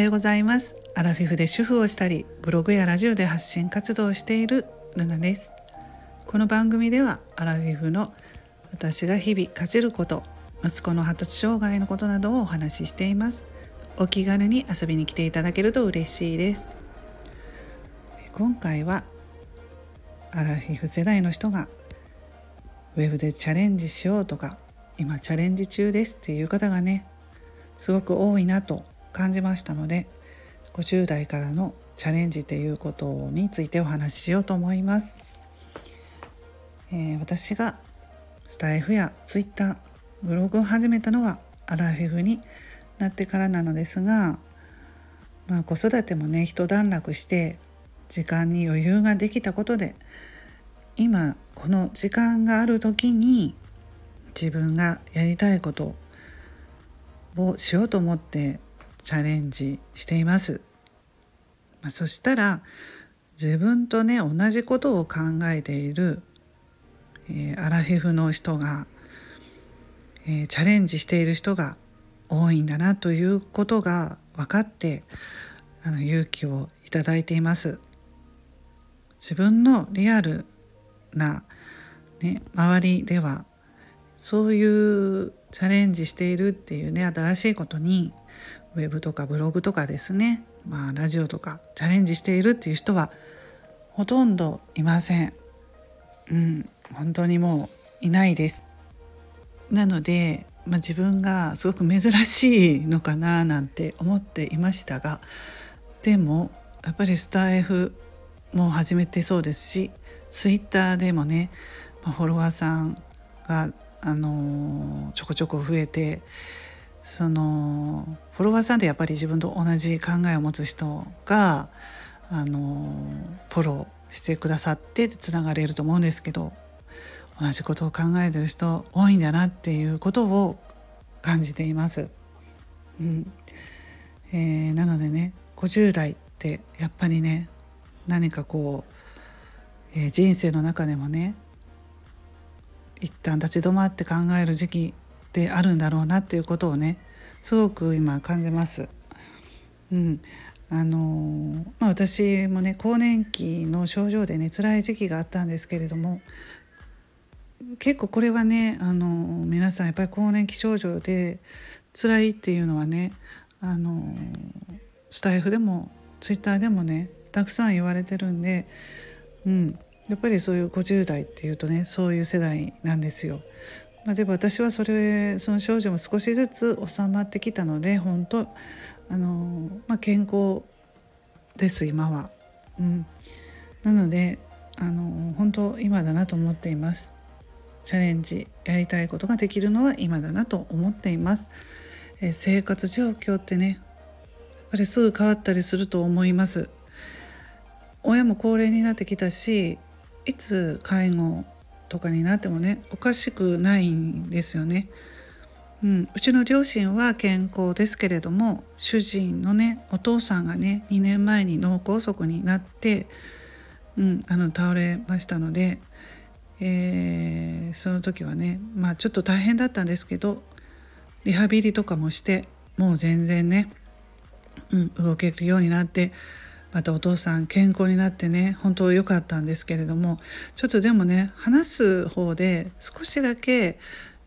はようございます。アラフィフで主婦をしたりブログやラジオで発信活動をしているルナです。この番組ではアラフィフの私が日々かじること息子の発達障害のことなどをお話ししています。お気軽に遊びに来ていただけると嬉しいです。今回はアラフィフ世代の人がウェブでチャレンジしようとか今チャレンジ中ですっていう方がねすごく多いなと感じましたので50代からのチャレンジということについてお話ししようと思います。えー、私がスタイフやツイッターブログを始めたのはアラフィフになってからなのですが、まあ、子育てもね一段落して時間に余裕ができたことで今この時間がある時に自分がやりたいことをしようと思ってチャレンジしています。まあ、そしたら自分とね同じことを考えている、えー、アラフィフの人が、えー、チャレンジしている人が多いんだなということが分かってあの勇気をいただいています。自分のリアルな、ね、周りではそういうチャレンジしているっていうね新しいことにウェブとかブログとかですね、まあ、ラジオとかチャレンジしているっていう人はほとんどいません。うん、本当にもういないです。なので、まあ、自分がすごく珍しいのかななんて思っていましたがでもやっぱりスタイフも始めてそうですしツイッターでもね、まあ、フォロワーさんが、あのー、ちょこちょこ増えてそのフォロワーさんってやっぱり自分と同じ考えを持つ人があのフォローしてくださってつながれると思うんですけど同じことを考えてる人多いんだなっていうことを感じています。うんえー、なのでね50代ってやっぱりね何かこう、えー、人生の中でもね一旦立ち止まって考える時期であるんだろうなっていうことをねすごく今感じます。うんあのまあ、私もね更年期の症状でね辛い時期があったんですけれども結構これはねあの皆さんやっぱり更年期症状で辛いっていうのはねあのスタイフでもツイッターでもねたくさん言われてるんで、うん、やっぱりそういう50代っていうとねそういう世代なんですよ。まあ、でも私はそれその症状も少しずつ収まってきたので本当あの、まあ、健康です今は。うん、なのであの本当今だなと思っています。チャレンジやりたいことができるのは今だなと思っています。え生活状況ってねやっぱりすぐ変わったりすると思います。親も高齢になってきたしいつ介護とかになってもねおかしくないんですよね。うん、うちの両親は健康ですけれども主人のねお父さんがね2年前に脳梗塞になって、うん、あの倒れましたので、えー、その時はねまあちょっと大変だったんですけどリハビリとかもしてもう全然ね、うん、動けるようになってまたお父さん健康になってね本当良かったんですけれどもちょっとでもね話す方で少しだけ、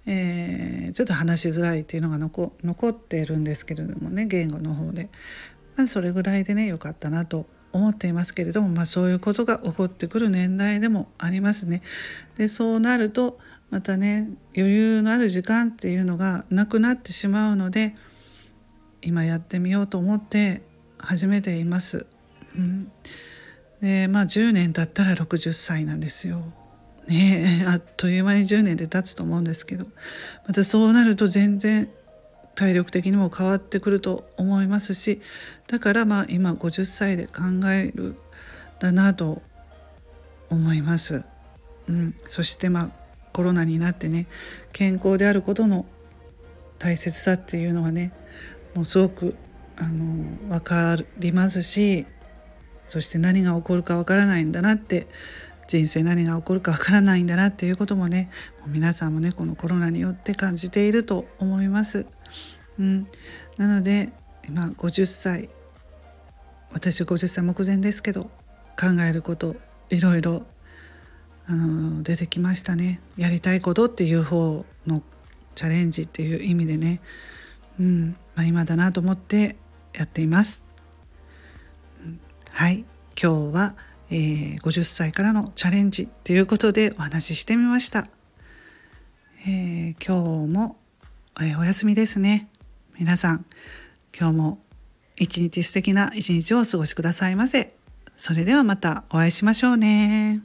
えー、ちょっと話しづらいっていうのが残残ってるんですけれどもね言語の方で、まあ、それぐらいでね良かったなと思っていますけれども、まあ、そういうことが起こってくる年代でもありますね。でそうなるとまたね余裕のある時間っていうのがなくなってしまうので今やってみようと思って始めています。うん、でまあ10年経ったら60歳なんですよ。ね あっという間に10年で経つと思うんですけどまたそうなると全然体力的にも変わってくると思いますしだからまあ今50歳で考えるだなと思います。うん、そしてまあコロナになってね健康であることの大切さっていうのはねもうすごくあの分かりますしそして何が起こるかわからないんだなって人生何が起こるかわからないんだなっていうこともねもう皆さんもねこのコロナによって感じていると思います。うん、なので今50歳私50歳目前ですけど考えることいろいろあの出てきましたねやりたいことっていう方のチャレンジっていう意味でね、うんまあ、今だなと思ってやっています。はい今日は、えー、50歳からのチャレンジということでお話ししてみました。えー、今日も、えー、お休みですね。皆さん今日も一日素敵な一日をお過ごしくださいませ。それではまたお会いしましょうね。